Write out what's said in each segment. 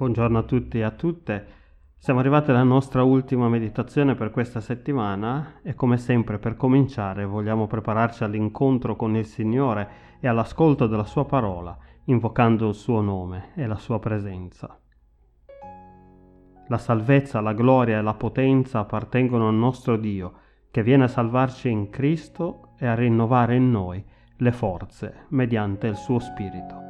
Buongiorno a tutti e a tutte. Siamo arrivati alla nostra ultima meditazione per questa settimana e come sempre per cominciare vogliamo prepararci all'incontro con il Signore e all'ascolto della Sua parola, invocando il Suo nome e la Sua presenza. La salvezza, la gloria e la potenza appartengono al nostro Dio, che viene a salvarci in Cristo e a rinnovare in noi le forze mediante il suo Spirito.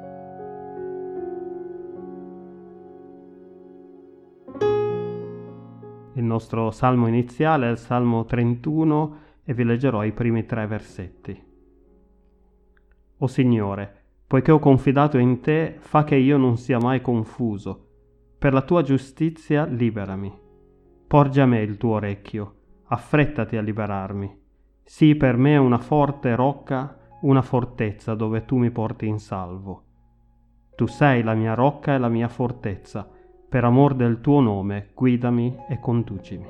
Il nostro salmo iniziale è il Salmo 31 e vi leggerò i primi tre versetti. O Signore, poiché ho confidato in te, fa che io non sia mai confuso. Per la tua giustizia liberami. Porgi a me il tuo orecchio, affrettati a liberarmi. Sii per me una forte rocca, una fortezza dove tu mi porti in salvo. Tu sei la mia rocca e la mia fortezza per amor del tuo nome, guidami e conducimi.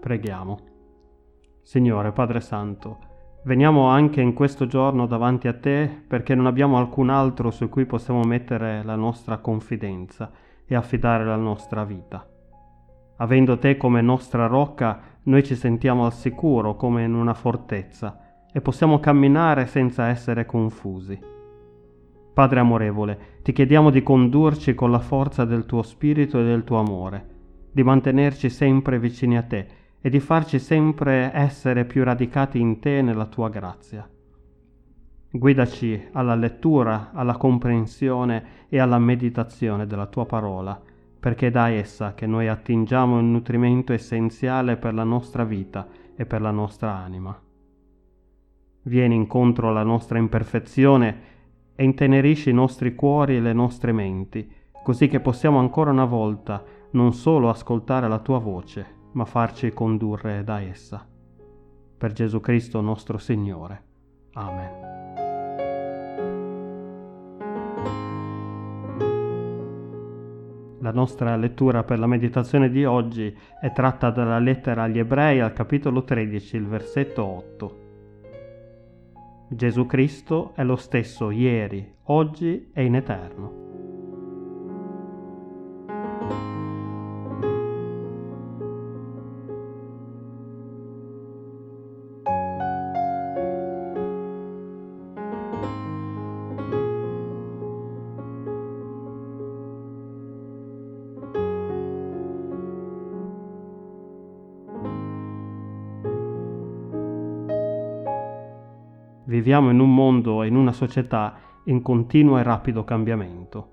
Preghiamo. Signore Padre Santo, veniamo anche in questo giorno davanti a te perché non abbiamo alcun altro su cui possiamo mettere la nostra confidenza e affidare la nostra vita. Avendo te come nostra rocca, noi ci sentiamo al sicuro come in una fortezza e possiamo camminare senza essere confusi. Padre amorevole, ti chiediamo di condurci con la forza del tuo spirito e del tuo amore, di mantenerci sempre vicini a te e di farci sempre essere più radicati in te e nella tua grazia. Guidaci alla lettura, alla comprensione e alla meditazione della tua parola, perché è da essa che noi attingiamo il nutrimento essenziale per la nostra vita e per la nostra anima. Vieni incontro alla nostra imperfezione e intenerisci i nostri cuori e le nostre menti, così che possiamo ancora una volta non solo ascoltare la tua voce, ma farci condurre da essa. Per Gesù Cristo nostro Signore. Amen. La nostra lettura per la meditazione di oggi è tratta dalla lettera agli ebrei al capitolo 13, il versetto 8. Gesù Cristo è lo stesso ieri, oggi e in eterno. Viviamo in un mondo e in una società in continuo e rapido cambiamento.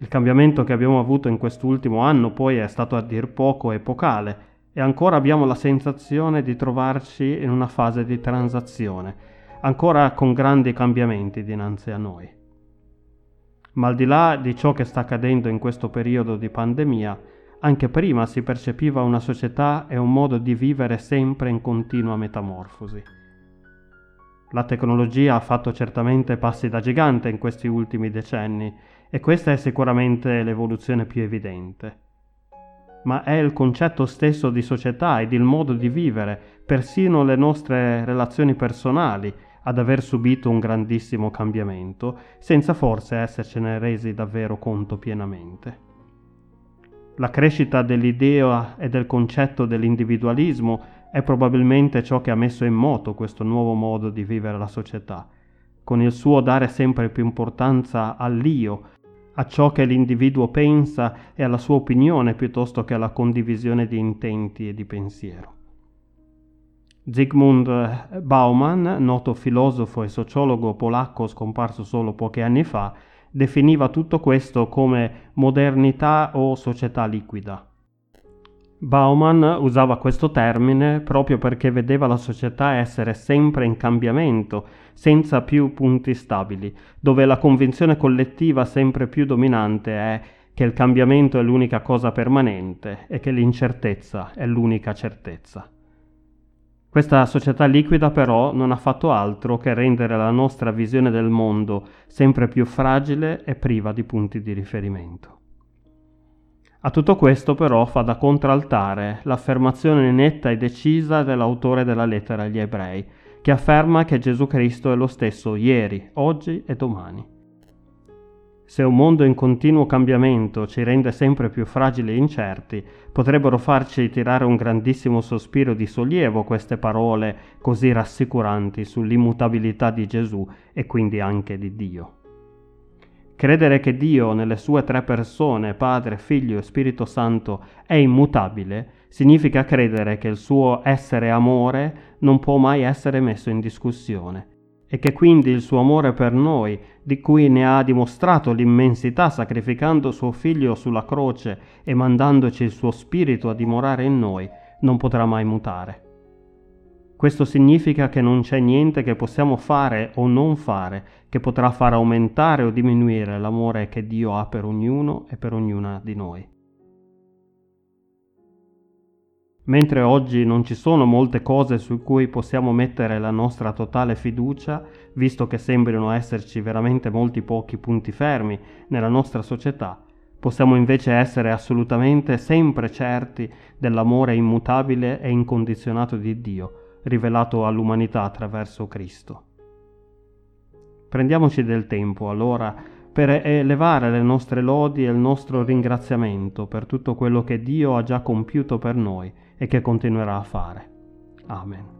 Il cambiamento che abbiamo avuto in quest'ultimo anno poi è stato a dir poco epocale e ancora abbiamo la sensazione di trovarci in una fase di transazione, ancora con grandi cambiamenti dinanzi a noi. Ma al di là di ciò che sta accadendo in questo periodo di pandemia, anche prima si percepiva una società e un modo di vivere sempre in continua metamorfosi. La tecnologia ha fatto certamente passi da gigante in questi ultimi decenni e questa è sicuramente l'evoluzione più evidente. Ma è il concetto stesso di società ed il modo di vivere, persino le nostre relazioni personali, ad aver subito un grandissimo cambiamento, senza forse essercene resi davvero conto pienamente. La crescita dell'idea e del concetto dell'individualismo è probabilmente ciò che ha messo in moto questo nuovo modo di vivere la società, con il suo dare sempre più importanza all'io, a ciò che l'individuo pensa e alla sua opinione piuttosto che alla condivisione di intenti e di pensiero. Zygmunt Bauman, noto filosofo e sociologo polacco scomparso solo pochi anni fa, definiva tutto questo come modernità o società liquida. Bauman usava questo termine proprio perché vedeva la società essere sempre in cambiamento, senza più punti stabili, dove la convinzione collettiva sempre più dominante è che il cambiamento è l'unica cosa permanente e che l'incertezza è l'unica certezza. Questa società liquida però non ha fatto altro che rendere la nostra visione del mondo sempre più fragile e priva di punti di riferimento. A tutto questo però fa da contraltare l'affermazione netta e decisa dell'autore della lettera agli ebrei, che afferma che Gesù Cristo è lo stesso ieri, oggi e domani. Se un mondo in continuo cambiamento ci rende sempre più fragili e incerti, potrebbero farci tirare un grandissimo sospiro di sollievo queste parole così rassicuranti sull'immutabilità di Gesù e quindi anche di Dio. Credere che Dio nelle sue tre persone, Padre, Figlio e Spirito Santo, è immutabile, significa credere che il suo essere amore non può mai essere messo in discussione e che quindi il suo amore per noi, di cui ne ha dimostrato l'immensità sacrificando suo figlio sulla croce e mandandoci il suo spirito a dimorare in noi, non potrà mai mutare. Questo significa che non c'è niente che possiamo fare o non fare che potrà far aumentare o diminuire l'amore che Dio ha per ognuno e per ognuna di noi. Mentre oggi non ci sono molte cose su cui possiamo mettere la nostra totale fiducia, visto che sembrano esserci veramente molti pochi punti fermi nella nostra società, possiamo invece essere assolutamente sempre certi dell'amore immutabile e incondizionato di Dio, rivelato all'umanità attraverso Cristo. Prendiamoci del tempo allora per elevare le nostre lodi e il nostro ringraziamento per tutto quello che Dio ha già compiuto per noi e che continuerà a fare. Amen.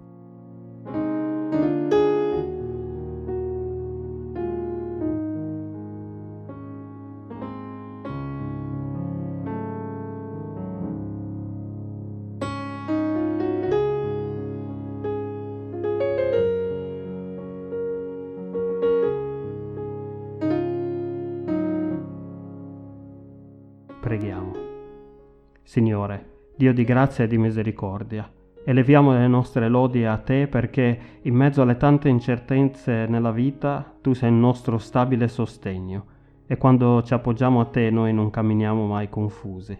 Signore, Dio di grazia e di misericordia. Eleviamo le nostre lodi a te perché in mezzo alle tante incertezze nella vita tu sei il nostro stabile sostegno e quando ci appoggiamo a te noi non camminiamo mai confusi.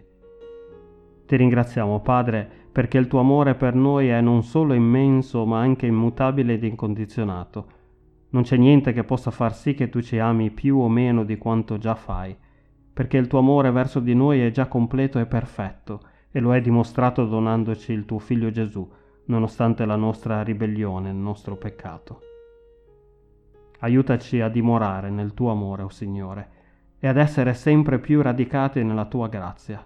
Ti ringraziamo Padre perché il tuo amore per noi è non solo immenso ma anche immutabile ed incondizionato. Non c'è niente che possa far sì che tu ci ami più o meno di quanto già fai, perché il tuo amore verso di noi è già completo e perfetto e lo hai dimostrato donandoci il tuo figlio Gesù, nonostante la nostra ribellione, il nostro peccato. Aiutaci a dimorare nel tuo amore, o oh Signore, e ad essere sempre più radicati nella tua grazia.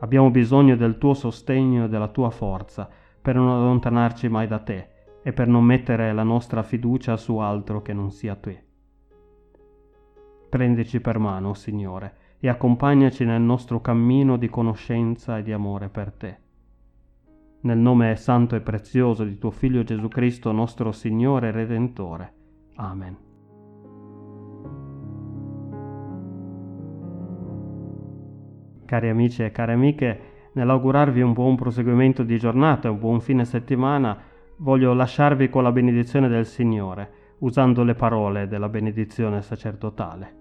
Abbiamo bisogno del tuo sostegno e della tua forza per non allontanarci mai da te e per non mettere la nostra fiducia su altro che non sia te. Prendici per mano, Signore, e accompagnaci nel nostro cammino di conoscenza e di amore per te. Nel nome santo e prezioso di tuo Figlio Gesù Cristo, nostro Signore e Redentore. Amen. Cari amici e care amiche, nell'augurarvi un buon proseguimento di giornata e un buon fine settimana, voglio lasciarvi con la benedizione del Signore, usando le parole della benedizione sacerdotale.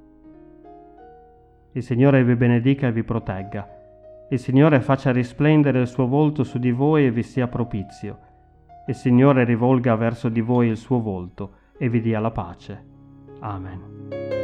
Il Signore vi benedica e vi protegga. Il Signore faccia risplendere il suo volto su di voi e vi sia propizio. Il Signore rivolga verso di voi il suo volto e vi dia la pace. Amen.